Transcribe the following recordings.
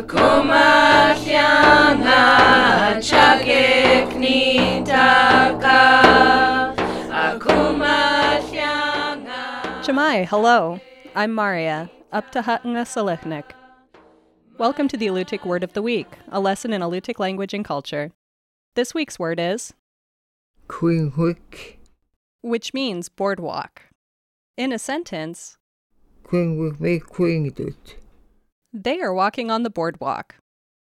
Akumatyanga chakeknitaka Akumatyanga Shemai, hello. I'm Maria, up to Hatanga Selechnik. Welcome to the Alutiiq Word of the Week, a lesson in Alutiiq language and culture. This week's word is, Quingwik, which means boardwalk. In a sentence, Quingwik me queendut. They are walking on the boardwalk.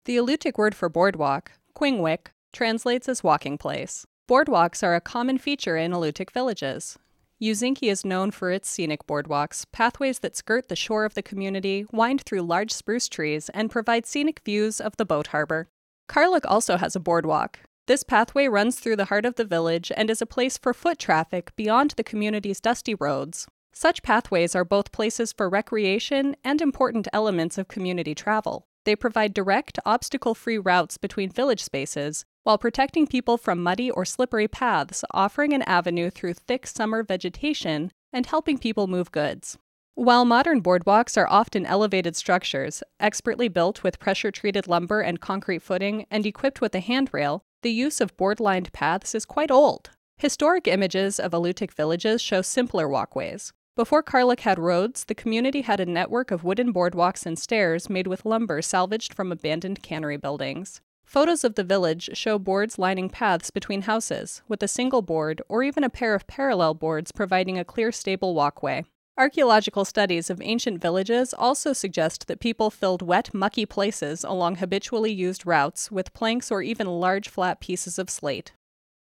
The Alutiiq word for boardwalk, quingwik, translates as walking place. Boardwalks are a common feature in Alutiiq villages. Ouzinkie is known for its scenic boardwalks, pathways that skirt the shore of the community, wind through large spruce trees, and provide scenic views of the boat harbor. Karluk also has a boardwalk. This pathway runs through the heart of the village and is a place for foot traffic beyond the community's dusty roads. Such pathways are both places for recreation and important elements of community travel. They provide direct, obstacle free routes between village spaces while protecting people from muddy or slippery paths, offering an avenue through thick summer vegetation and helping people move goods. While modern boardwalks are often elevated structures, expertly built with pressure treated lumber and concrete footing and equipped with a handrail, the use of board lined paths is quite old. Historic images of Alutiiq villages show simpler walkways. Before Karluk had roads, the community had a network of wooden boardwalks and stairs made with lumber salvaged from abandoned cannery buildings. Photos of the village show boards lining paths between houses, with a single board or even a pair of parallel boards providing a clear, stable walkway. Archaeological studies of ancient villages also suggest that people filled wet, mucky places along habitually used routes with planks or even large flat pieces of slate.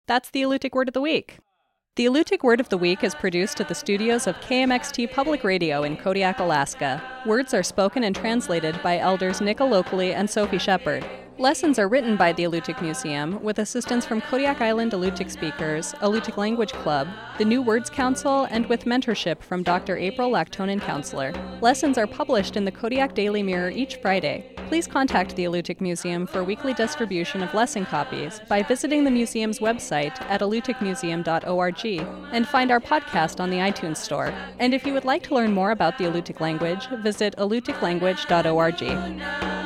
That's the Alutiiq Word of the Week. The Alutiiq Word of the Week is produced at the studios of KMXT Public Radio in Kodiak, Alaska. Words are spoken and translated by elders Nick Alokli and Sophie Shepard. Lessons are written by the Alutiiq Museum with assistance from Kodiak Island Alutiiq speakers, Alutiiq Language Club, the New Words Council, and with mentorship from Dr. April Laktonen Counceller. Lessons are published in the Kodiak Daily Mirror each Friday. Please contact the Alutiiq Museum for weekly distribution of lesson copies by visiting the museum's website at alutiiqmuseum.org and find our podcast on the iTunes Store. And if you would like to learn more about the Alutiiq language, visit alutiiqlanguage.org.